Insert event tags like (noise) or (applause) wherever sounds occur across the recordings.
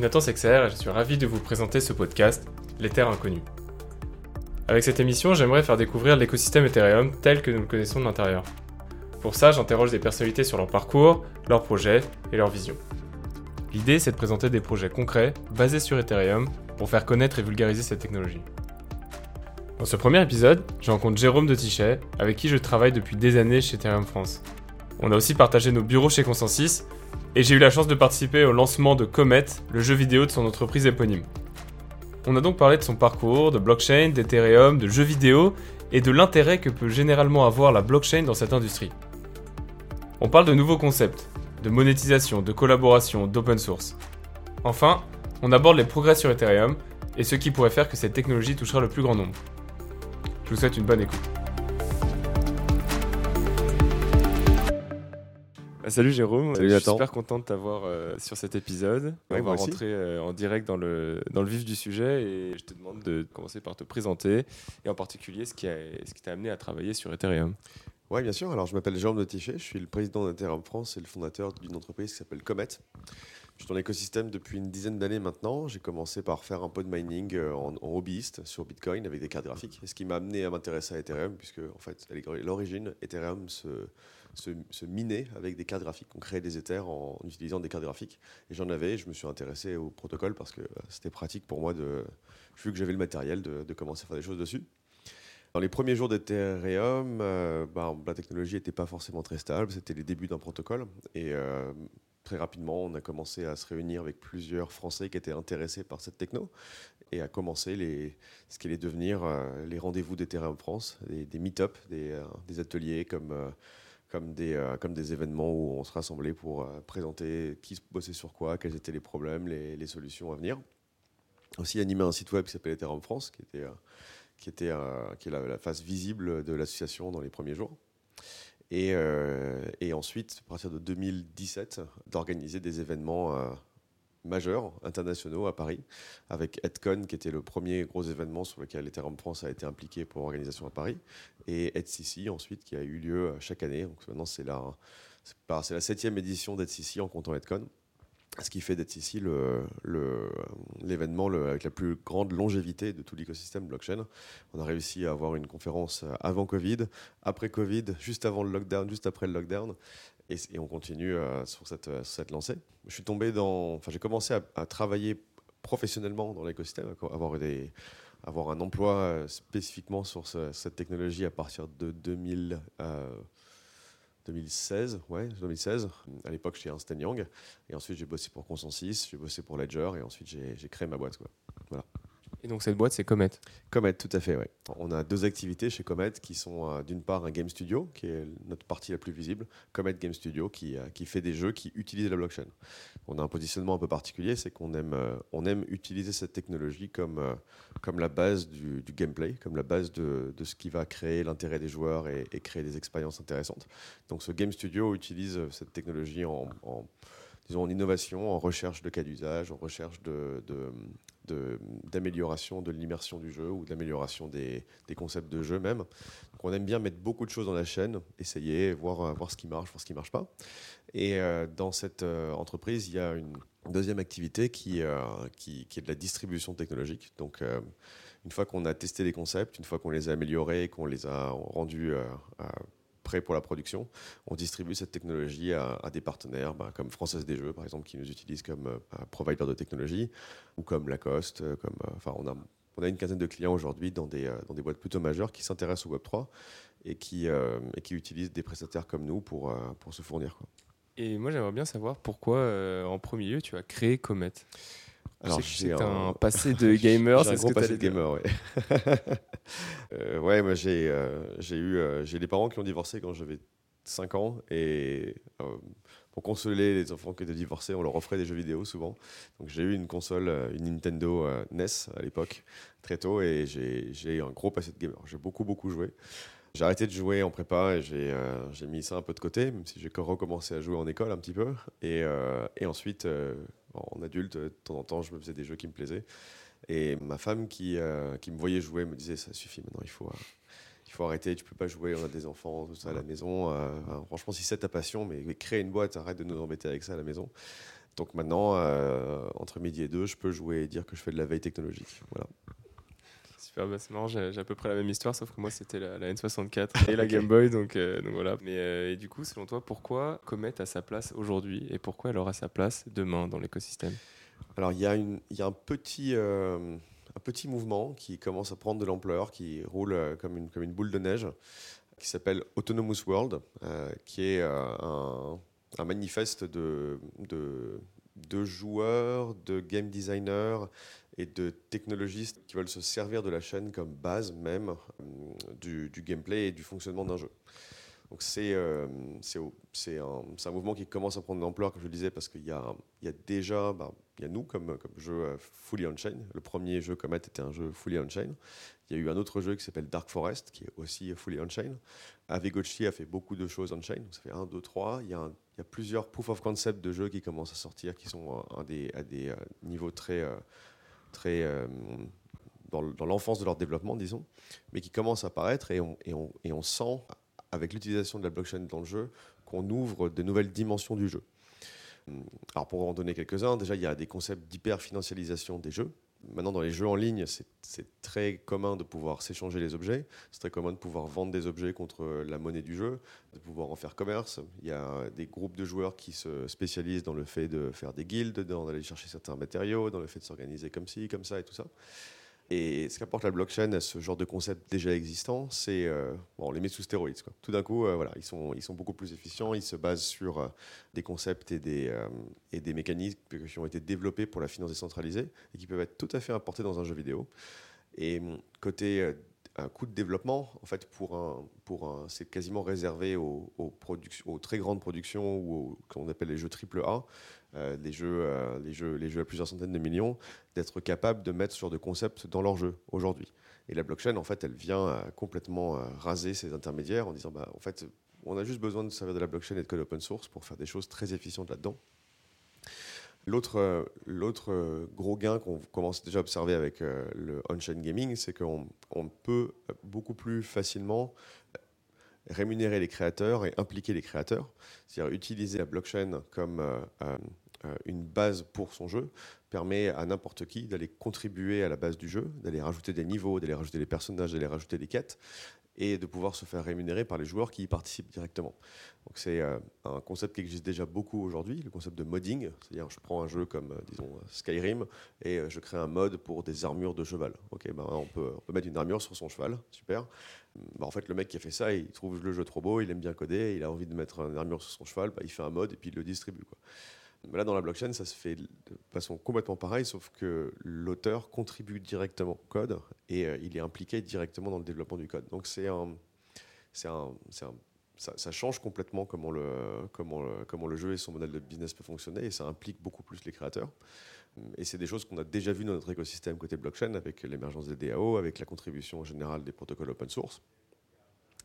suis Nathan Sexer et je suis ravi de vous présenter ce podcast, Les Terres Inconnues. Avec cette émission, j'aimerais faire découvrir l'écosystème Ethereum tel que nous le connaissons de l'intérieur. Pour ça, j'interroge des personnalités sur leur parcours, leurs projets et leurs visions. L'idée, c'est de présenter des projets concrets basés sur Ethereum pour faire connaître et vulgariser cette technologie. Dans ce premier épisode, je rencontre Jérôme de Tichet, avec qui je travaille depuis des années chez Ethereum France. On a aussi partagé nos bureaux chez Consensus, et j'ai eu la chance de participer au lancement de Comet, le jeu vidéo de son entreprise éponyme. On a donc parlé de son parcours, de blockchain, d'Ethereum, de jeux vidéo et de l'intérêt que peut généralement avoir la blockchain dans cette industrie. On parle de nouveaux concepts, de monétisation, de collaboration, d'open source. Enfin, on aborde les progrès sur Ethereum et ce qui pourrait faire que cette technologie touchera le plus grand nombre. Je vous souhaite une bonne écoute. Salut Jérôme, Salut je suis super content de t'avoir euh, sur cet épisode. Ouais, On va rentrer euh, en direct dans le, dans le vif du sujet et je te demande de commencer par te présenter et en particulier ce qui a- ce qui t'a amené à travailler sur Ethereum. Oui, bien sûr. Alors, je m'appelle Jérôme de Tichet, je suis le président d'Ethereum France et le fondateur d'une entreprise qui s'appelle Comet. Je suis dans l'écosystème depuis une dizaine d'années maintenant. J'ai commencé par faire un peu de mining euh, en, en hobbyiste sur Bitcoin avec des cartes graphiques. Ce qui m'a amené à m'intéresser à Ethereum, puisque en fait, à l'origine, Ethereum se, se, minait avec des cartes graphiques. On créait des Ethers en, utilisant des cartes graphiques. Et j'en avais, je me suis intéressé au protocole parce que euh, c'était pratique pour moi, de, vu que j'avais le matériel, de, commencer à faire des choses dessus. Dans les premiers jours d'Ethereum, euh, bah, la technologie n'était pas forcément très stable. C'était les débuts d'un protocole. Et euh, très rapidement, on a commencé à se réunir avec plusieurs Français qui étaient intéressés par cette techno et à commencer les, ce qui allait devenir les rendez-vous d'Ethereum France, des, des meet-up, des, ateliers comme, comme, des, euh, comme des événements où on se rassemblait pour euh, présenter qui bossait sur quoi, quels étaient les problèmes, les, solutions à venir. Aussi animer un site web qui s'appelle Ethereum France, qui était, euh, qui était qui est la, la face visible de l'association dans les premiers jours. Et, et ensuite, à partir de 2017, d'organiser des événements majeurs, internationaux à Paris, avec EdCon, qui était le premier gros événement sur lequel Ethereum France a été impliqué pour organisation à Paris, et EdCC ensuite, qui a eu lieu euh, chaque année. Donc maintenant, c'est la, c'est la septième édition d'EdCC en comptant EdCon. Ce qui fait d'EdCC le- le- l'événement le, avec la plus grande longévité de tout l'écosystème blockchain. On a réussi à avoir une conférence euh, avant Covid, après Covid, juste avant le lockdown, juste après le lockdown. Et, on continue euh, sur, cette, euh, sur cette lancée. Je suis tombé dans. Enfin, j'ai commencé à, travailler professionnellement dans l'écosystème, avoir, un emploi euh, spécifiquement sur ce- cette technologie à partir de 2000. euh, 2016, ouais, 2016. À l'époque, j'étais Ernst Young. Et ensuite, j'ai bossé pour Consensus, j'ai bossé pour Ledger. Et ensuite, j'ai créé ma boîte. Et donc cette boîte c'est Comet. Comet, tout à fait, ouais. On a deux activités chez Comet qui sont euh, d'une part un game studio, qui est notre partie la plus visible, Comet Game Studio, qui, euh, qui fait des jeux qui utilisent la blockchain. On a un positionnement un peu particulier, c'est qu'on aime, euh, on aime utiliser cette technologie comme, comme la base du, gameplay, comme la base de, de ce qui va créer l'intérêt des joueurs et, créer des expériences intéressantes. Donc ce game studio utilise cette technologie en, disons, en innovation, en recherche de cas d'usage, en recherche d'amélioration de, l'immersion du jeu ou d'amélioration des, des concepts de jeu même. Donc on aime bien mettre beaucoup de choses dans la chaîne, essayer, voir, voir ce qui marche, voir ce qui ne marche pas. Et euh, dans cette euh, entreprise, il y a une deuxième activité qui, euh, qui, est de la distribution technologique. Donc une fois qu'on a testé les concepts, une fois qu'on les a améliorés, qu'on les a rendus pour la production, on distribue cette technologie à, des partenaires bah, comme Française des Jeux, par exemple, qui nous utilisent comme euh, provider de technologie, ou comme Lacoste. euh, Comme, euh, enfin, on, a, une quinzaine de clients aujourd'hui dans des, boîtes plutôt majeures qui s'intéressent au Web3 et qui, utilisent des prestataires comme nous pour, se fournir. Et moi j'aimerais bien savoir pourquoi en premier lieu tu as créé Comet? Alors, j'ai un- un passé de (laughs) gamer, J'ai c'est un gros passé de gamer, ouais. (laughs) Euh, ouais, moi j'ai euh, j'ai eu euh, j'ai des parents qui ont divorcé quand j'avais 5 ans et euh, pour consoler les enfants qui étaient divorcés, on leur offrait des jeux vidéo souvent. Donc j'ai eu une console, euh, une Nintendo NES à l'époque, très tôt et j'ai j'ai eu un gros passé de gamer. J'ai beaucoup beaucoup joué. J'ai arrêté de jouer en prépa et j'ai euh, j'ai mis ça un peu de côté, même si j'ai recommencé à jouer en école un petit peu. Et, euh, et ensuite, euh, en adulte, de temps en temps, je me faisais des jeux qui me plaisaient. Et ma femme qui, qui me voyait jouer me disait ça suffit maintenant, il faut, il faut arrêter, tu peux pas jouer, on a des enfants, tout ça à la maison. enfin, franchement, si c'est ta passion, mais, mais crée une boîte, arrête de nous embêter avec ça à la maison. Donc maintenant, entre midi et deux, je peux jouer et dire que je fais de la veille technologique. Voilà. Super, bah, c'est marrant, j'ai à peu près la même histoire, sauf que moi c'était la, N64 (laughs) et la Game Boy, donc, donc voilà. Mais et du coup, selon toi, pourquoi Comet a sa place aujourd'hui et pourquoi elle aura sa place demain dans l'écosystème? Alors il y, a y a un petit un petit mouvement qui commence à prendre de l'ampleur, qui roule euh, comme une, comme une boule de neige, qui s'appelle Autonomous World, euh, qui est euh, un, un, manifeste de, de, de, joueurs, de game designers et de technologistes qui veulent se servir de la chaîne comme base même du, du gameplay et du fonctionnement d'un jeu. Donc c'est euh, un, un, mouvement qui commence à prendre de l'ampleur, comme je le disais, parce qu'il y, y, a déjà, bah, il y a nous comme, comme jeu euh, fully on-chain. Le premier jeu Comet était un jeu fully on-chain. Il y a eu un autre jeu qui s'appelle Dark Forest, qui est aussi fully on-chain. Avigochi a fait beaucoup de choses on-chain, ça fait 1, 2, 3. Il y, a il y a plusieurs proof of concept de jeux qui commencent à sortir, qui sont à des, à des euh, niveaux très... très dans, dans l'enfance de leur développement, disons, mais qui commencent à apparaître et on, et on, et on sent avec l'utilisation de la blockchain dans le jeu, qu'on ouvre de nouvelles dimensions du jeu. Alors pour en donner quelques-uns, déjà il y a des concepts d'hyper-financialisation des jeux. Maintenant dans les jeux en ligne, c'est très commun de pouvoir s'échanger les objets, c'est très commun de pouvoir vendre des objets contre la monnaie du jeu, de pouvoir en faire commerce. Il y a des groupes de joueurs qui se spécialisent dans le fait de faire des guildes, d'aller chercher certains matériaux, dans le fait de s'organiser comme ci, comme ça et tout ça. Et ce qu'apporte la blockchain à ce genre de concept déjà existant, c'est euh, bon, on les met sous stéroïdes. Tout d'un coup, euh, voilà, ils sont, ils sont beaucoup plus efficients. Ils se basent sur euh, des concepts et des, et des mécanismes qui ont été développés pour la finance décentralisée et qui peuvent être tout à fait importés dans un jeu vidéo. Et hum, côté un coût de développement, en fait, pour un, pour un, c'est quasiment réservé aux, très grandes productions ou qu'on appelle les jeux AAA, euh, les, jeux, euh, les, jeux, les jeux à plusieurs centaines de millions, d'être capable de mettre ce genre de concept dans leur jeu aujourd'hui. Et la blockchain, en fait, elle vient euh, complètement raser ces intermédiaires en disant, bah, en fait, on a juste besoin de servir de la blockchain et de code open source pour faire des choses très efficientes là-dedans. L'autre, l'autre gros gain qu'on commence déjà à observer avec le on-chain gaming, c'est qu'on on peut beaucoup plus facilement rémunérer les créateurs et impliquer les créateurs, c'est-à-dire utiliser la blockchain comme euh, une base pour son jeu permet à n'importe qui d'aller contribuer à la base du jeu, d'aller rajouter des niveaux, d'aller rajouter des personnages, d'aller rajouter des quêtes et de pouvoir se faire rémunérer par les joueurs qui y participent directement. Donc c'est euh, un concept qui existe déjà beaucoup aujourd'hui, le concept de modding, c'est-à-dire je prends un jeu comme euh, disons Skyrim et je crée un mode pour des armures de cheval. Ok, ben on peut, mettre une armure sur son cheval, super. Ben, en fait, le mec qui a fait ça, il trouve le jeu trop beau, il aime bien coder, il a envie de mettre une armure sur son cheval, ben, il fait un mode et puis il le distribue. Quoi. Là, dans la blockchain, ça se fait de façon complètement pareille, sauf que l'auteur contribue directement au code et euh, il est impliqué directement dans le développement du code. Donc, c'est un, un, un ça, change complètement comment le, comment, comment le jeu et son modèle de business peut fonctionner et ça implique beaucoup plus les créateurs. Et c'est des choses qu'on a déjà vues dans notre écosystème côté blockchain avec l'émergence des DAO, avec la contribution générale des protocoles open source.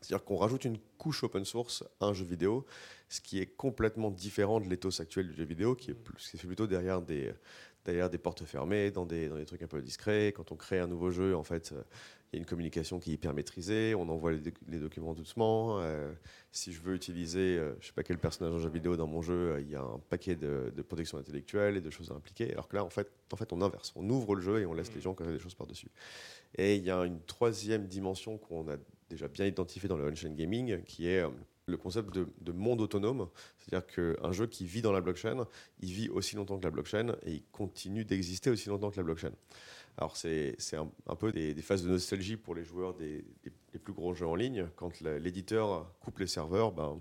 C'est-à-dire qu'on rajoute une couche open source à un jeu vidéo, ce qui est complètement différent de l'éthos actuel du jeu vidéo, qui est, plus, qui est plutôt derrière des, derrière des portes fermées, dans des, dans des trucs un peu discrets. Quand on crée un nouveau jeu, en fait, euh, il y a une communication qui est hyper maîtrisée, on envoie les, documents doucement. Euh, si je veux utiliser, euh, je sais pas quel personnage en jeu vidéo dans mon jeu, il y a un paquet de, de, protection intellectuelle et de choses à impliquer. Alors que là, en fait, en fait, on inverse. On ouvre le jeu et on laisse les gens créer des choses par-dessus. Et il y a une troisième dimension qu'on a déjà bien identifié dans le on-chain gaming, qui est euh, le concept de, monde autonome. C'est-à-dire qu'un jeu qui vit dans la blockchain, il vit aussi longtemps que la blockchain et il continue d'exister aussi longtemps que la blockchain. Alors c'est un, peu des, phases de nostalgie pour les joueurs des, plus gros jeux en ligne. Quand l'éditeur coupe les serveurs, ben,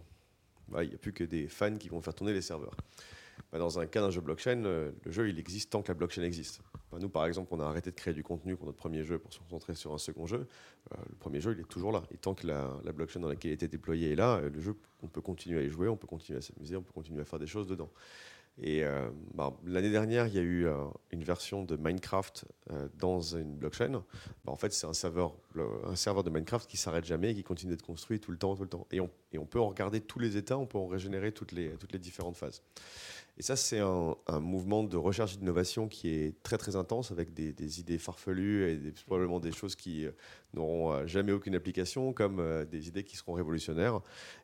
il n'y a plus que des fans qui vont faire tourner les serveurs. Ben, dans un cas d'un jeu blockchain, le jeu il existe tant que la blockchain existe nous, par exemple, on a arrêté de créer du contenu pour notre premier jeu pour se concentrer sur un second jeu. Euh, le premier jeu, il est toujours là. Et tant que la, blockchain dans laquelle il était déployé est là, euh, le jeu, on peut continuer à y jouer, on peut continuer à s'amuser, on peut continuer à faire des choses dedans. Et euh, bah, l'année dernière, il y a eu une version de Minecraft dans une blockchain. Bah, en fait, c'est un serveur, un serveur de Minecraft qui s'arrête jamais et qui continue d'être construit tout le temps, tout le temps. Et on, et on peut en regarder tous les états, on peut en régénérer toutes les, toutes les différentes phases. Et ça, c'est un, mouvement de recherche et d'innovation qui est très très intense avec des, idées farfelues et probablement des choses qui euh, n'auront euh, jamais aucune application, comme euh, des idées qui seront révolutionnaires.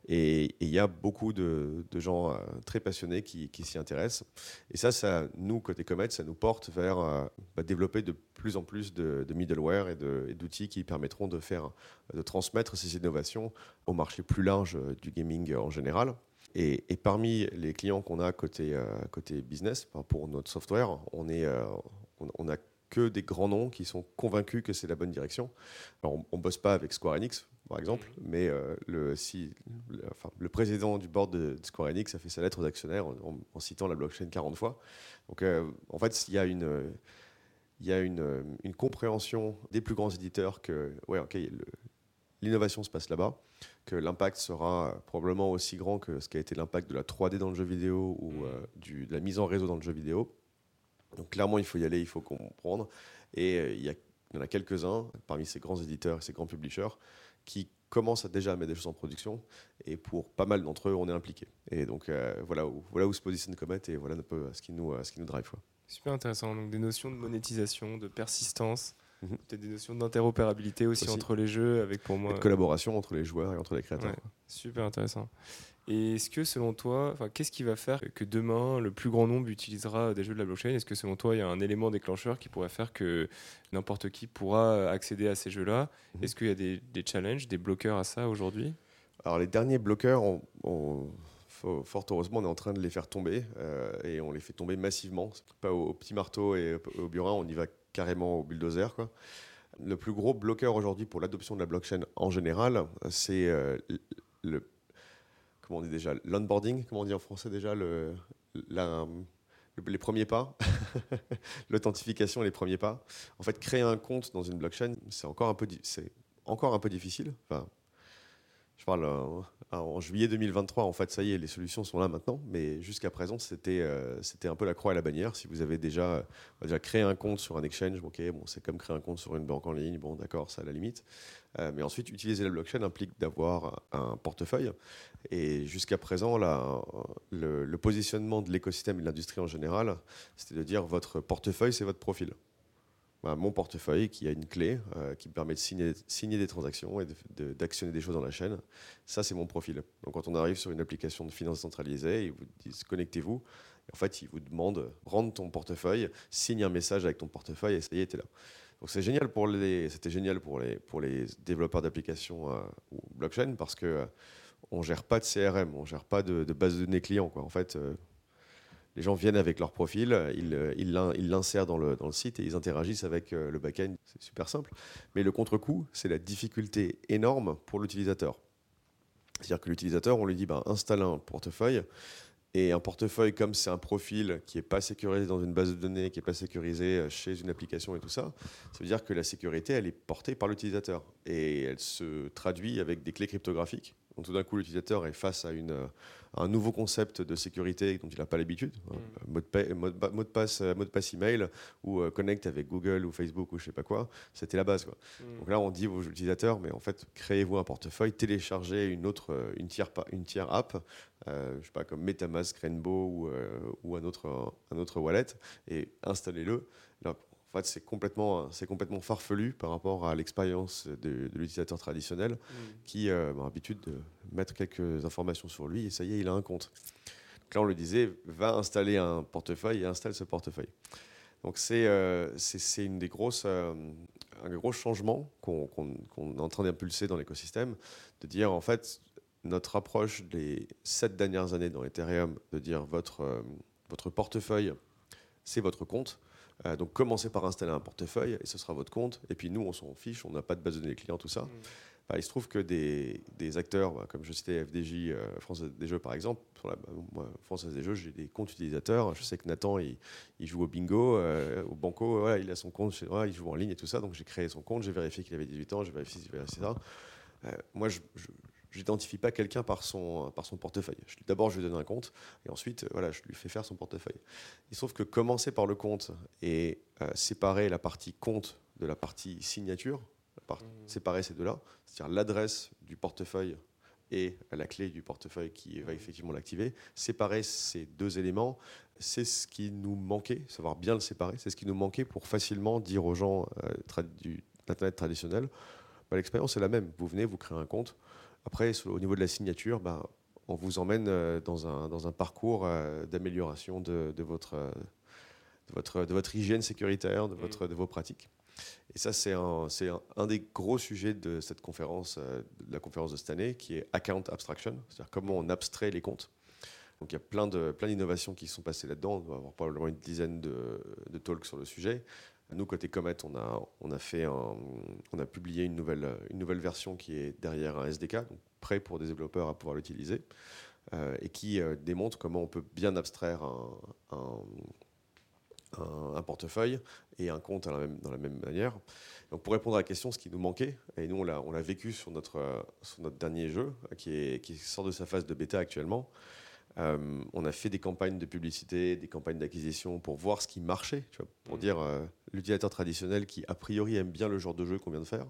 Et il y a beaucoup de, gens très passionnés qui, s'y intéressent. Et ça, nous, côté Comet, ça nous porte vers bah, développer de plus en plus de, middleware et d'outils qui permettront de faire, de transmettre ces innovations au marché plus large du gaming en général. Et, parmi les clients qu'on a côté, euh, côté business, pour notre software, on est, euh, on, a que des grands noms qui sont convaincus que c'est la bonne direction. Alors, on ne bosse pas avec Square Enix, par exemple, mais euh, le, si, le, enfin, le, président du board de, Square Enix a fait sa lettre aux actionnaires en, citant la blockchain 40 fois. Donc, en fait, il y a une il y a une, une, compréhension des plus grands éditeurs que ouais, ok, l'innovation se passe là-bas que l'impact sera probablement aussi grand que ce qui a été l'impact de la 3D dans le jeu vidéo ou mm. euh, du, de la mise en réseau dans le jeu vidéo. Donc clairement, il faut y aller, il faut comprendre. Et euh, il, y en a quelques-uns parmi ces grands éditeurs et ces grands publishers qui commencent déjà à mettre des choses en production. Et pour pas mal d'entre eux, on est impliqué. Et donc euh, voilà, où, voilà où se positionne Comet et voilà un peu ce qui nous, ce qui nous drive. Super intéressant. Donc des notions de monétisation, de persistance Mhm. Peut-être des notions d'interopérabilité aussi, entre les jeux, avec pour moi. de collaboration entre les joueurs et entre les créateurs. super intéressant. Et est-ce que selon toi, qu'est-ce qui va faire que demain le plus grand nombre utilisera des jeux de la blockchain? Est-ce que selon toi, il y a un élément déclencheur qui pourrait faire que n'importe qui pourra accéder à ces jeux-là? Mhm. Est-ce qu'il y a des, challenges, des bloqueurs à ça aujourd'hui? Alors les derniers bloqueurs, fort heureusement, on est en train de les faire tomber euh, et on les fait tomber massivement. Pas au, petit marteau et au, au burin, on y va carrément au bulldozer. Quoi. Le plus gros bloqueur aujourd'hui pour l'adoption de la blockchain en général, c'est euh, le, comment on dit déjà, l'onboarding, comment on dit en français déjà, le, les premiers pas, (laughs) l'authentification, les premiers pas. En fait, créer un compte dans une blockchain, c'est encore un peu, c'est encore un peu difficile. Je parle euh, en juillet 2023, en fait, ça y est, les solutions sont là maintenant, mais jusqu'à présent, c'était euh, un peu la croix et la bannière. Si vous avez déjà, déjà créé un compte sur un exchange, ok, bon, c'est comme créer un compte sur une banque en ligne, bon, d'accord, ça à la limite. Euh, mais ensuite, utiliser la blockchain implique d'avoir un portefeuille. Et jusqu'à présent, le, le positionnement de l'écosystème et de l'industrie en général, c'était de dire votre portefeuille, c'est votre profil. Bah, mon portefeuille qui a une clé euh, qui me permet de signer, des transactions et d'actionner des choses dans la chaîne. Ça, c'est mon profil. Donc, quand on arrive sur une application de finance centralisée, ils vous disent connectez-vous. En fait, ils vous demandent rendre ton portefeuille, signe un message avec ton portefeuille et ça y est, là. Donc, c'est génial pour les, c'était génial pour les, développeurs d'applications euh, blockchain parce que euh, on gère pas de CRM, on gère pas de, base de données clients. En fait, les gens viennent avec leur profil, ils l'insèrent dans le, dans le site et ils interagissent avec euh, le back-end. C'est super simple. Mais le contre-coup, c'est la difficulté énorme pour l'utilisateur. C'est-à-dire que l'utilisateur, on lui dit ben, installe un portefeuille. Et un portefeuille, comme c'est un profil qui n'est pas sécurisé dans une base de données, qui n'est pas sécurisé euh, chez une application et tout ça, ça veut dire que la sécurité, elle est portée par l'utilisateur. Et elle se traduit avec des clés cryptographiques. Donc tout d'un coup, l'utilisateur est face à une, un nouveau concept de sécurité dont il n'a pas l'habitude, mm. mot, de mot, de passe, mot de passe email ou euh, connect avec Google ou Facebook ou je sais pas quoi, c'était la base. Quoi. Mm. Donc là, on dit aux utilisateurs, mais en fait, créez-vous un portefeuille, téléchargez une autre, euh, une tiers, une tiers app, euh, je sais pas comme MetaMask, Rainbow ou, euh, ou un autre, un autre wallet et installez-le. En fait, c'est complètement, c'est complètement farfelu par rapport à l'expérience de, l'utilisateur traditionnel mm. qui a l'habitude de mettre quelques informations sur lui et ça y est, il a un compte. Donc là, on le disait, va installer un portefeuille et installe ce portefeuille. Donc c'est euh, c'est une des grosses, euh, un gros changement qu'on est en train d'impulser dans l'écosystème, de dire en fait notre approche des sept dernières années dans Ethereum, de dire votre, euh, votre portefeuille, c'est votre compte. Donc commencez par installer un portefeuille et ce sera votre compte. Et puis nous, on s'en fiche, on n'a pas de base de données clients, tout ça. Mm. Bah, il se trouve que des, des acteurs, bah, comme je citais FDJ, euh, France des Jeux par exemple, sur la, bah, France des Jeux, j'ai des comptes utilisateurs. Je sais que Nathan, il, joue au bingo, euh, au banco, il a son compte chez moi, il joue en ligne et tout ça. Donc j'ai créé son compte, j'ai vérifié qu'il avait 18 ans, j'ai vérifié avait ça. Euh, moi, je, n'identifie pas quelqu'un par son, par son portefeuille. D'abord, je lui donne un compte et ensuite, voilà, je lui fais faire son portefeuille. Il se trouve que commencer par le compte et séparer la partie compte de la partie signature, séparer ces deux-là, c'est-à-dire l'adresse du portefeuille et la clé du portefeuille qui va effectivement l'activer. Séparer ces deux éléments, c'est ce qui nous manquait, savoir bien le séparer, c'est ce qui nous manquait pour facilement dire aux gens euh, du Internet traditionnel, bah, l'expérience est la même. Vous venez, vous créez un compte. Après, au niveau de la signature, bah, on vous emmène euh, dans un, dans un parcours euh, d'amélioration de, de, votre, de, votre, de votre hygiène sécuritaire, de, votre, de vos pratiques. Et ça, c'est un, un, un, des gros sujets de cette conférence, de la conférence de cette année, qui est Account Abstraction, c'est-à-dire comment on abstrait les comptes. Donc il y a plein de plein d'innovations qui sont passées là-dedans. On va avoir probablement une dizaine de, de talks sur le sujet. Nous, côté Comet, on a, on a, publié une nouvelle, une nouvelle version qui est derrière un SDK, donc prêt pour des développeurs à pouvoir l'utiliser, euh, et qui euh, démontre comment on peut bien abstraire un, un, portefeuille et un compte dans la même manière. Donc pour répondre à la question, ce qui nous manquait, et nous on l'a, vécu sur notre, sur notre dernier jeu, qui sort de sa phase de bêta actuellement, euh, on a fait des campagnes de publicité, des campagnes d'acquisition pour voir ce qui marchait, tu vois, pour mm. dire euh, l'utilisateur traditionnel qui a priori aime bien le genre de jeu qu'on vient de faire,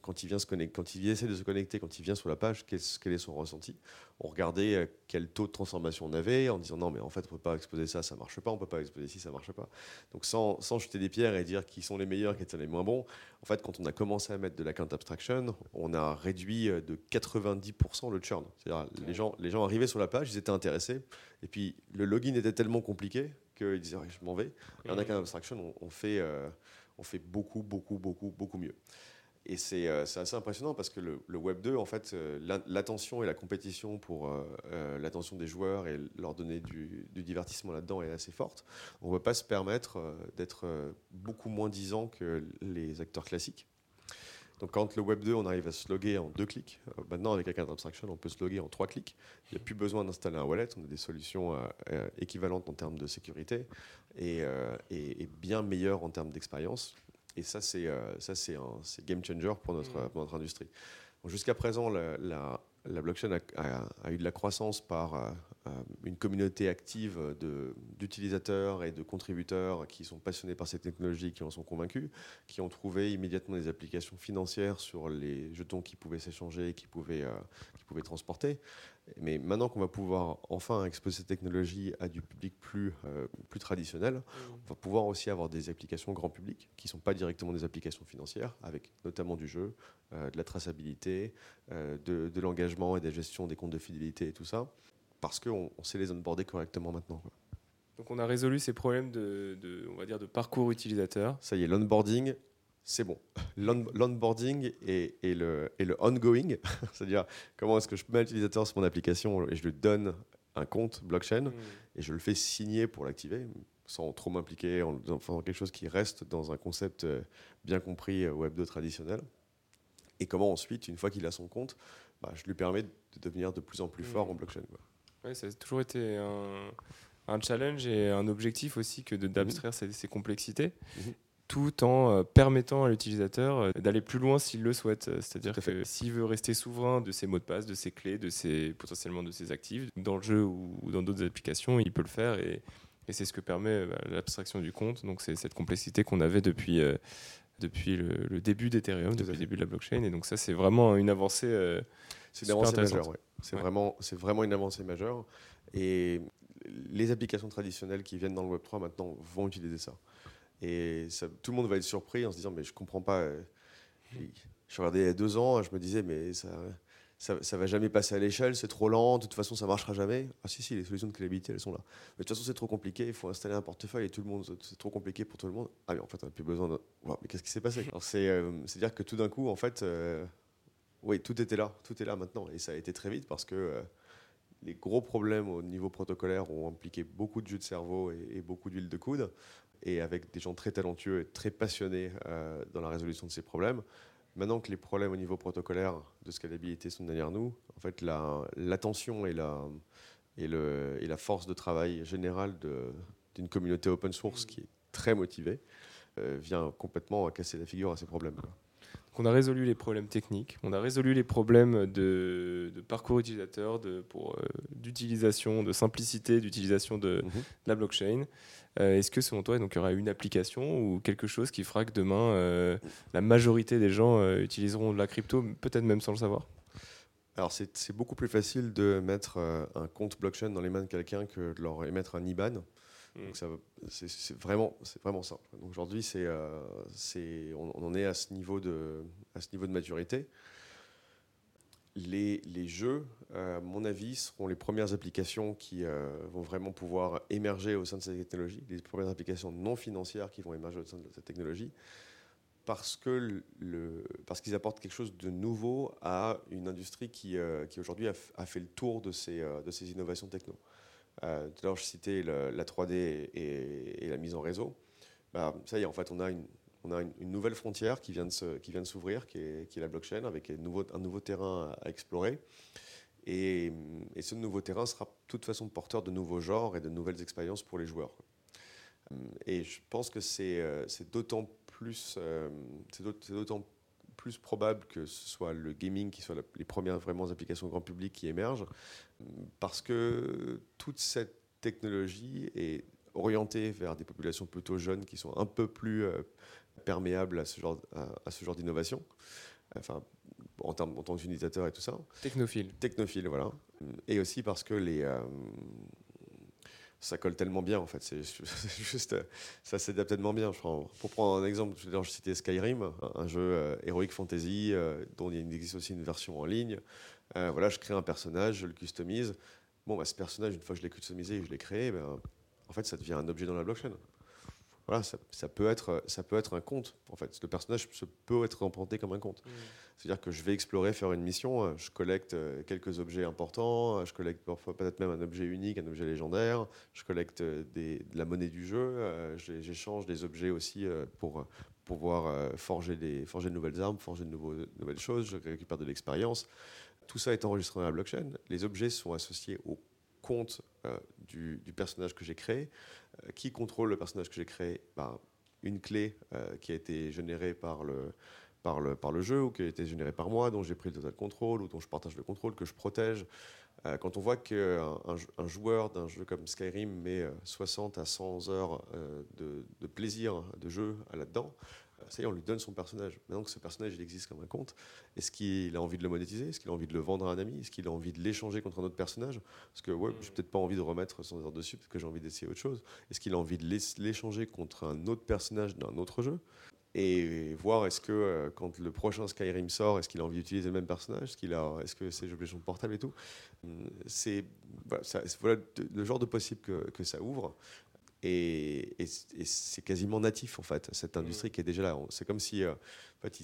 quand il vient se connecter, quand il essaie de se connecter, quand il vient sur la page, quel, quel est son ressenti? On regardait euh, quel taux de transformation on avait en disant non mais en fait on peut pas exposer ça, ça marche pas, on peut pas exposer ci, ça marche pas. Donc sans, sans jeter des pierres et dire qui sont les meilleurs, qui sont les moins bons, en fait quand on a commencé à mettre de la count abstraction, on a réduit euh, de 90% le churn. C'est-à-dire les gens, les gens arrivaient sur la page, ils étaient intéressés, et puis le login était tellement compliqué qu'ils disaient je m'en vais. Et en account abstraction, on, on fait, euh, on fait beaucoup, beaucoup, beaucoup, beaucoup mieux. Et euh, c'est assez impressionnant parce que le, Web 2, en fait, euh, l'attention et la compétition pour euh, l'attention des joueurs et leur donner du, divertissement là-dedans est assez forte. On ne peut pas se permettre d'être beaucoup moins disant que les acteurs classiques. Donc quand le Web 2, on arrive à se loguer en deux clics. maintenant, avec Account Abstraction, on peut se loguer en trois clics. Il n'y a plus besoin d'installer un wallet. On a des solutions équivalentes en termes de sécurité et, et bien meilleures en termes d'expérience. Et ça, c'est euh, un game changer pour notre, mm. pour notre industrie. Jusqu'à présent, la, la, la blockchain a, a, eu de la croissance par euh, une communauté active d'utilisateurs et de contributeurs qui sont passionnés par cette technologie, qui en sont convaincus, qui ont trouvé immédiatement des applications financières sur les jetons qui pouvaient s'échanger, qui pouvaient, qui pouvaient transporter. Mais maintenant qu'on va pouvoir enfin exposer cette technologie à du public plus, euh, plus traditionnel, mmh. on va pouvoir aussi avoir des applications grand public qui ne sont pas directement des applications financières, avec notamment du jeu, euh, de la traçabilité, euh, de, de l'engagement et de la gestion des comptes de fidélité et tout ça, parce qu'on on sait les onboarder correctement maintenant. Quoi. Donc on a résolu ces problèmes de, de, on va dire de parcours utilisateur. Ça y est, l'onboarding, c'est bon. L'onboarding et, et, le, et le ongoing, (laughs) c'est-à-dire comment est-ce que je mets l'utilisateur sur mon application et je lui donne un compte blockchain mm. et je le fais signer pour l'activer sans trop m'impliquer en faisant quelque chose qui reste dans un concept euh, bien compris euh, Web 2 traditionnel. Et comment ensuite, une fois qu'il a son compte, bah, je lui permets de devenir de plus en plus fort mm. en blockchain. Ouais, ça a toujours été un, un, challenge et un objectif aussi que d'abstraire mm. ces, ces, complexités. Mm-hmm tout en euh, permettant à l'utilisateur euh, d'aller plus loin s'il le souhaite. C'est-à-dire que s'il veut rester souverain de ses mots de passe, de ses clés, de ses, potentiellement de ses actifs, dans le jeu ou dans d'autres applications, il peut le faire et, c'est ce que permet euh, bah, l'abstraction du compte. Donc c'est cette complexité qu'on avait depuis, depuis le, début d'Ethereum, depuis le début de la blockchain. Et donc ça, c'est vraiment une avancée. c'est une avancée majeure. C'est vraiment, vraiment une avancée majeure. Et les applications traditionnelles qui viennent dans le Web3 maintenant vont utiliser ça. Et ça, tout le monde va être surpris en se disant, mais je comprends pas. Euh, je regardais il y a deux ans, je me disais, mais ça, ça, ça va jamais passer à l'échelle, c'est trop lent, de toute façon, ça marchera jamais. Ah si, si, les solutions de scalabilité, elles sont là. Mais de toute façon, c'est trop compliqué, il faut installer un portefeuille et tout le monde, c'est trop compliqué pour tout le monde. Ah mais en fait, on n'a plus besoin de... mais qu'est-ce qui s'est passé? Euh, C'est-à-dire que tout d'un coup, en fait, euh, oui, tout était là, tout est là maintenant. Et ça a été très vite parce que les gros problèmes au niveau protocolaire ont impliqué beaucoup de jus de cerveau et, et beaucoup d'huile de coude et avec des gens très talentueux et très passionnés euh, dans la résolution de ces problèmes. Maintenant que les problèmes au niveau protocolaire de scalabilité sont derrière nous, en fait, l'attention la, et, la, et, la force de travail générale d'une communauté open source qui est très motivée euh, vient complètement casser la figure à ces problèmes. On a résolu les problèmes techniques, on a résolu les problèmes de, parcours utilisateur, de, pour, euh, d'utilisation, de simplicité d'utilisation de, mhm. la blockchain. Euh, est-ce que selon toi, donc, il y aura une application ou quelque chose qui fera que demain, euh, la majorité des gens utiliseront de la crypto, peut-être même sans le savoir? Alors c'est beaucoup plus facile de mettre un compte blockchain dans les mains de quelqu'un que de leur émettre un IBAN. Donc c'est vraiment, vraiment simple. Donc aujourd'hui, c'est, on, en est à ce niveau de, à ce niveau de maturité. Les, les jeux, à mon avis, seront les premières applications qui vont vraiment pouvoir émerger au sein de cette technologie, les premières applications non financières qui vont émerger au sein de cette technologie, parce le, qu'ils apportent quelque chose de nouveau à une industrie qui, qui aujourd'hui a, a, fait le tour de ces, de ces innovations techno. Euh, tout à l'heure, je citais la 3D et, la mise en réseau. Bah, ça y est, en fait, on a une, nouvelle frontière qui vient de, s'ouvrir, qui est, la blockchain, avec un nouveau, terrain à, explorer. Et, et, ce nouveau terrain sera de toute façon porteur de nouveaux genres et de nouvelles expériences pour les joueurs. Et je pense que c'est euh, d'autant plus, euh, plus probable que ce soit le gaming qui soit les premières vraiment applications grand public qui émergent, parce que toute cette technologie est orientée vers des populations plutôt jeunes qui sont un peu plus euh, perméables à ce genre, à, ce genre d'innovation. Enfin, en, termes, en tant qu'utilisateur et tout ça. Technophile. Technophile, voilà. Et aussi parce que les, euh, ça colle tellement bien en fait. C'est (laughs) juste, ça s'adapte tellement bien. Pour prendre un exemple, je citais Skyrim, un jeu euh, Heroic Fantasy euh, dont il existe aussi une version en ligne. Euh, voilà, je crée un personnage, je le customise. Bon, bah, ce personnage, une fois que je l'ai customisé et que je l'ai créé, ben, en fait, ça devient un objet dans la blockchain voilà, ça, peut être, ça peut être un compte. En fait, le personnage peut être emprunté comme un compte. Mmh. C'est-à-dire que je vais explorer, faire une mission, euh, je collecte euh, quelques objets importants, euh, je collecte parfois peut-être même un objet unique, un objet légendaire, je collecte des, de la monnaie du jeu, j'échange des objets aussi pour pouvoir forger, des, forger de nouvelles armes, forger de nouveaux, nouvelles choses, je récupère de l'expérience. Tout ça est enregistré dans la blockchain. Les objets sont associés au compte du, du, personnage que j'ai créé. Euh, qui contrôle le personnage que j'ai créé? Bah, Une clé euh, qui a été générée par le, par, le, par le jeu ou qui a été générée par moi, dont j'ai pris le total contrôle ou dont je partage le contrôle, que je protège. Euh, quand on voit qu'un un, joueur d'un jeu comme Skyrim met 60 à 100 heures de, de, plaisir de jeu là-dedans, ça y est, on lui donne son personnage. Maintenant que ce personnage il existe comme un compte, est-ce qu'il a envie de le monétiser? Est-ce qu'il a envie de le vendre à un ami? Est-ce qu'il a envie de l'échanger contre un autre personnage? Parce que ouais, j'ai peut-être pas envie de remettre son heure dessus, parce que j'ai envie d'essayer autre chose. Est-ce qu'il a envie de l'échanger contre un autre personnage d'un autre jeu? Et voir est-ce que euh, quand le prochain Skyrim sort, est-ce qu'il a envie d'utiliser le même personnage, est-ce qu'il a, est-ce que c'est portable et tout? Hum, c'est voilà, le genre de possible que, que ça ouvre. Et, c'est quasiment natif, en fait, cette industrie qui est déjà là. C'est comme si, euh, en fait,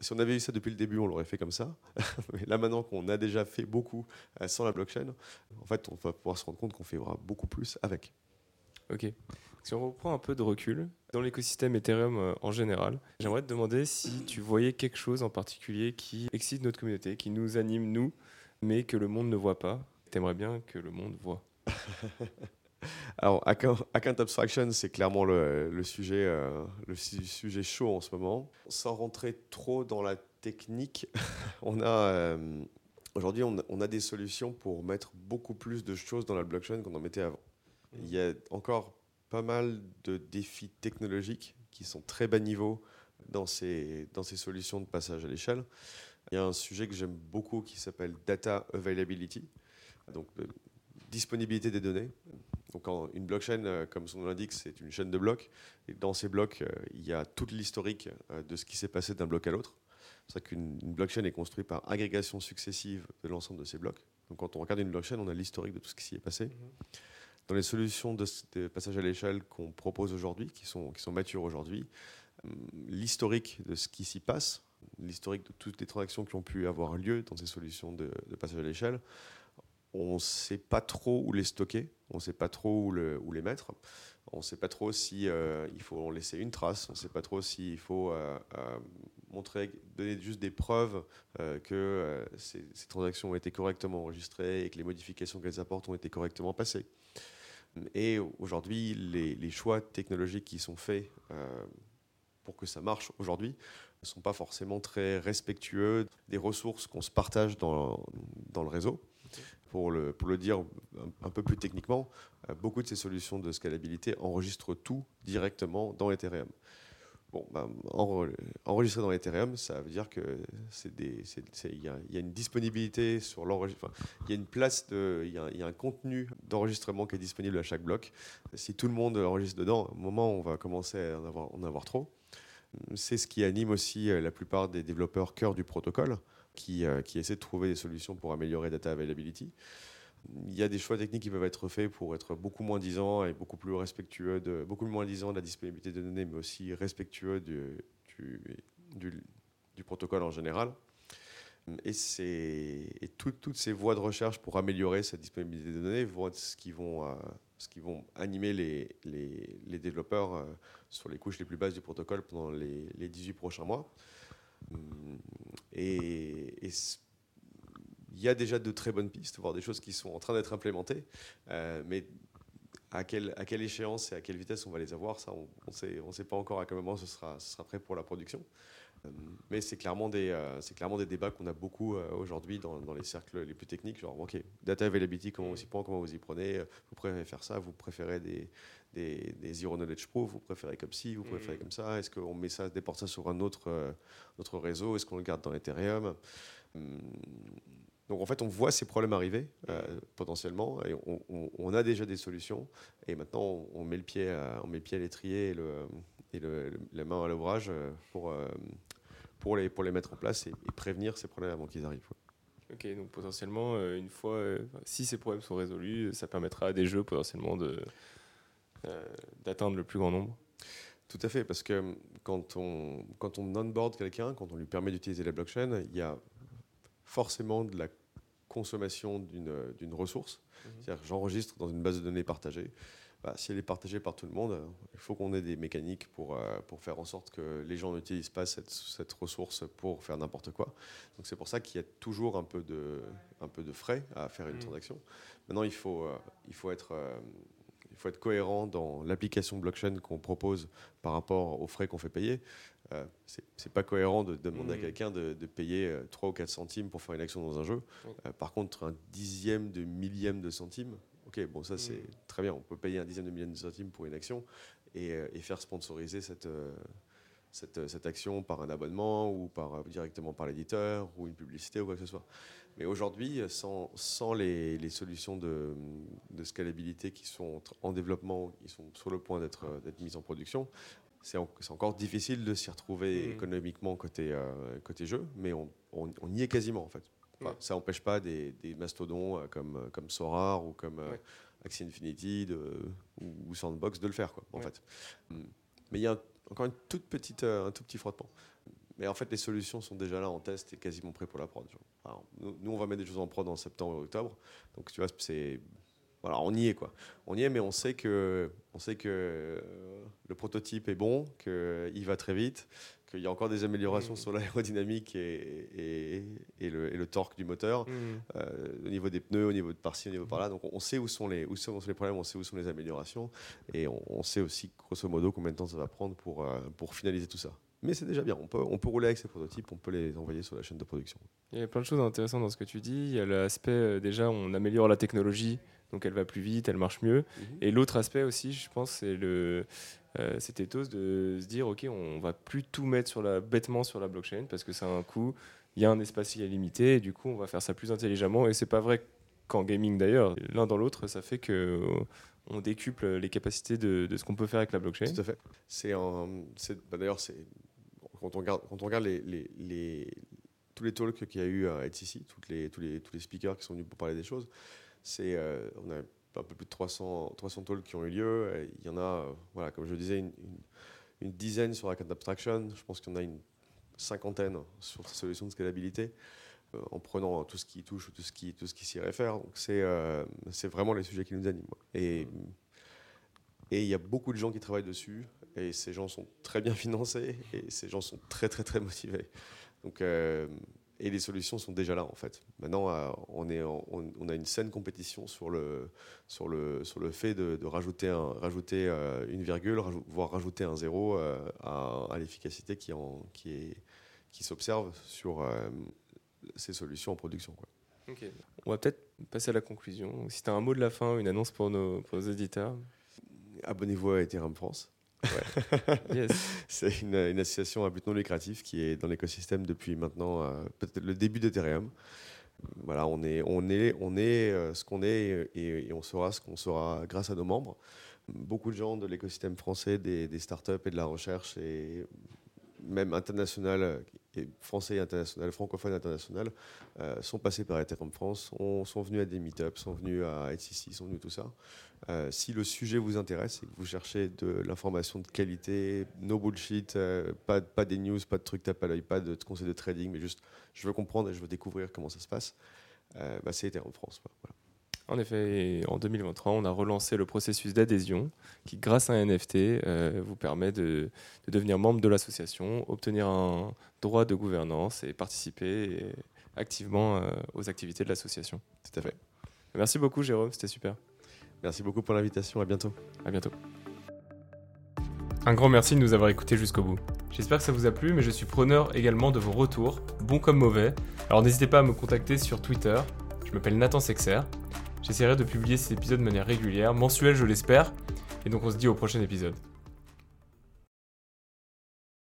si on avait eu ça depuis le début, on l'aurait fait comme ça. (laughs) Mais là, maintenant qu'on a déjà fait beaucoup euh, sans la blockchain, en fait, on va pouvoir se rendre compte qu'on fera beaucoup plus avec. Ok. Si on reprend un peu de recul, dans l'écosystème Ethereum euh, en général, j'aimerais te demander si tu voyais quelque chose en particulier qui excite notre communauté, qui nous anime, nous, mais que le monde ne voit pas. Tu aimerais bien que le monde voit. (laughs) Alors, Account Abstraction, c'est clairement le, sujet, euh, le sujet chaud en ce moment. Sans rentrer trop dans la technique, (laughs) on a euh, aujourd'hui on, a des solutions pour mettre beaucoup plus de choses dans la blockchain qu'on en mettait avant. Il y a encore pas mal de défis technologiques qui sont très bas niveau dans ces, dans ces solutions de passage à l'échelle. Il y a un sujet que j'aime beaucoup qui s'appelle Data Availability. Donc, euh, disponibilité des données. Donc une blockchain, euh, comme son nom l'indique, c'est une chaîne de blocs. Et dans ces blocs, euh, il y a toute l'historique euh, de ce qui s'est passé d'un bloc à l'autre. C'est ça qu'une blockchain est construite par agrégation successive de l'ensemble de ces blocs. Donc quand on regarde une blockchain, on a l'historique de tout ce qui s'y est passé. Mm-hmm. Dans les solutions de, passage à l'échelle qu'on propose aujourd'hui, qui sont, qui sont matures aujourd'hui, l'historique de ce qui s'y passe, l'historique de toutes les transactions qui ont pu avoir lieu dans ces solutions de, de passage à l'échelle, on ne sait pas trop où les stocker, on ne sait pas trop où, les mettre, on ne sait pas trop si euh, il faut en laisser une trace, on ne sait pas trop s'il faut euh, euh, montrer, donner juste des preuves que ces, transactions ont été correctement enregistrées et que les modifications qu'elles apportent ont été correctement passées. Et aujourd'hui, les, choix technologiques qui sont faits pour que ça marche aujourd'hui ne sont pas forcément très respectueux des ressources qu'on se partage dans le réseau pour le, dire un, peu plus techniquement, euh, beaucoup de ces solutions de scalabilité enregistrent tout directement dans Ethereum. Bon, ben, enregistrer dans Ethereum, ça veut dire que il y, a une disponibilité sur l'enregistrement. il y a une place il y, a un contenu d'enregistrement qui est disponible à chaque bloc. Si tout le monde enregistre dedans, au moment où on va commencer à en avoir, en avoir trop. C'est ce qui anime aussi euh, la plupart des développeurs cœur du protocole, qui, euh, qui essaient de trouver des solutions pour améliorer data availability il y a des choix techniques qui peuvent être faits pour être beaucoup moins disant et beaucoup plus respectueux de, beaucoup moins disant de la disponibilité des données, mais aussi respectueux du, du, protocole en général. Et, et toutes ces voies de recherche pour améliorer cette disponibilité des données vont être ce qui vont, euh, ce qui vont animer les, les, les, développeurs euh, sur les couches les plus basses du protocole pendant les, les 18 prochains mois. Et, et il y a déjà de très bonnes pistes, voire des choses qui sont en train d'être implémentées. Euh, mais à quelle, à quelle, échéance et à quelle vitesse on va les avoir, ça, on ne sait, on sait pas encore à quel moment ce sera, ce sera prêt pour la production. Euh, mais c'est clairement, des, euh, clairement des débats qu'on a beaucoup aujourd'hui dans, dans, les cercles les plus techniques. Genre, OK, data availability, comment vous y prenez, comment vous y prenez Vous préférez faire ça Vous préférez des, des, des zero knowledge proof Vous préférez comme ci Vous préférez mm. comme ça Est-ce qu'on met ça, déporte ça sur un autre, autre réseau? Est-ce qu'on le garde dans Ethereum? Hum, donc en fait, on voit ces problèmes arriver euh, potentiellement et on, a déjà des solutions. Et maintenant, on, met le pied à, on met le pied à l'étrier et, le, et le, la main à l'ouvrage euh, pour, euh, pour, les, pour les mettre en place et, prévenir ces problèmes avant qu'ils arrivent. Ok, donc potentiellement, une fois, si ces problèmes sont résolus, ça permettra à des jeux potentiellement de, d'atteindre le plus grand nombre. Tout à fait, parce que quand on, quand on onboard quelqu'un, quand on lui permet d'utiliser la blockchain, il y a forcément de la consommation d'une ressource. Mhm. C'est-à-dire j'enregistre dans une base de données partagée. Bah, si elle est partagée par tout le monde, il faut qu'on ait des mécaniques pour, euh, pour faire en sorte que les gens n'utilisent pas cette, cette, ressource pour faire n'importe quoi. Donc c'est pour ça qu'il y a toujours un peu, de, un peu de frais à faire une mhm. transaction. Maintenant, il faut, euh, il faut être... Euh, faut être cohérent dans l'application blockchain qu'on propose par rapport aux frais qu'on fait payer. Euh, c'est pas cohérent de demander à mmh. quelqu'un de, payer 3 euh, ou 4 centimes pour faire une action dans un jeu. Euh, par contre, un dixième de millième de centime, ok, bon, ça c'est mmh. très bien. On peut payer un dixième de millième de centime pour une action et, faire sponsoriser cette, cette, cette, action par un abonnement ou par, directement par l'éditeur ou une publicité ou quoi que ce soit. Mais aujourd'hui, sans, sans les, les, solutions de, de, scalabilité qui sont en développement, qui sont sur le point d'être mises en production, c'est encore difficile de s'y retrouver mm. économiquement côté, euh, côté jeu, mais on, on, y est quasiment en fait. Ça n'empêche pas des, des mastodons euh, comme, euh, comme Sorar ou comme Axie Infinity de, ou, Sandbox de le faire quoi, en fait. Mm. Mais il y a encore une toute petite, un tout petit frottement. Mais en fait, les solutions sont déjà là en test et quasiment prêtes pour la prod. nous, nous, on va mettre des choses en prod en septembre et octobre. Donc, tu vois, c'est voilà, on y est quoi. On y est, mais on sait que, on sait que euh, le prototype est bon, qu'il va très vite, qu'il y a encore des améliorations mmh. sur l'aérodynamique et, et, le, torque du moteur, mmh. euh, au niveau des pneus, au niveau de par-ci, au niveau par-là. Donc on sait où sont, les, où sont les problèmes, on sait où sont les améliorations, et on, sait aussi grosso modo combien de temps ça va prendre pour, euh, pour finaliser tout ça. Mais c'est déjà bien, on peut, on peut rouler avec ces prototypes, on peut les envoyer sur la chaîne de production. Il y a plein de choses intéressantes dans ce que tu dis. Il y a l'aspect, déjà, on améliore la technologie donc elle va plus vite, elle marche mieux. Mhm. Et l'autre aspect aussi, je pense, c'est le euh, cet ethos de se dire ok, on va plus tout mettre sur la bêtement sur la blockchain parce que ça a un coût, il y a un espace illimité, et du coup on va faire ça plus intelligemment. Et c'est pas vrai qu'en gaming d'ailleurs, l'un dans l'autre, ça fait que on décuple les capacités de, ce qu'on peut faire avec la blockchain. Tout à fait. C'est bah, d'ailleurs c'est quand on regarde quand on regarde les, tous les talks qu'il y a eu à HCC, toutes les, tous, les, tous les speakers qui sont venus pour parler des choses, c'est, euh, on a un peu plus de 300, 300 talks qui ont eu lieu. il y en a, euh, voilà, comme je le disais, une, dizaine sur la carte d'abstraction. Je pense qu'il y en a une cinquantaine sur ces solutions de scalabilité euh, en prenant tout ce qui touche, tout ce qui, tout ce qui s'y réfère. Donc c'est, c'est vraiment les sujets qui nous animent. Et et il y a beaucoup de gens qui travaillent dessus, et ces gens sont très bien (laughs) financés, et ces gens sont très très très motivés. Donc et les solutions sont déjà là en fait. Maintenant, euh, on, est on, a une saine compétition sur le, sur le, sur le fait de, rajouter, un, rajouter euh, une virgule, voire rajouter un zéro euh, à, l'efficacité qui, en, qui, est, qui s'observe sur ces solutions en production. Quoi. On va peut-être passer à la conclusion. Si tu as un mot de la fin, une annonce pour nos, pour nos éditeurs. Abonnez-vous à Ethereum France. (laughs) c'est une, association à but non lucratif qui est dans l'écosystème depuis maintenant euh, peut-être le début d'Ethereum. Voilà, on est, on est, on est euh, ce qu'on est et, on sera ce qu'on sera grâce à nos membres. Beaucoup de gens de l'écosystème français, des, des startups et de la recherche et même international, et français international, francophone international, euh, sont passés par Ethereum France, sont venus à des meetups, sont venus à HCC, sont venus tout ça. Euh, si le sujet vous intéresse et que vous cherchez de l'information de qualité, no bullshit, euh, pas, pas des news, pas de trucs tape à l'œil, pas de conseils de trading, mais juste je veux comprendre et je veux découvrir comment ça se passe, bah, c'est Ethereum France. Voilà. En effet, en 2023, on a relancé le processus d'adhésion qui, grâce à un NFT, euh, vous permet de, devenir membre de l'association, obtenir un droit de gouvernance et participer activement euh, aux activités de l'association. Tout à fait. Merci beaucoup, Jérôme, c'était super. Merci beaucoup pour l'invitation, à bientôt. À bientôt. Un grand merci de nous avoir écoutés jusqu'au bout. J'espère que ça vous a plu, mais je suis preneur également de vos retours, bons comme mauvais. Alors n'hésitez pas à me contacter sur Twitter. Je m'appelle Nathan Sexer. J'essaierai de publier ces épisodes de manière régulière, mensuelle je l'espère, et donc on se dit au prochain épisode.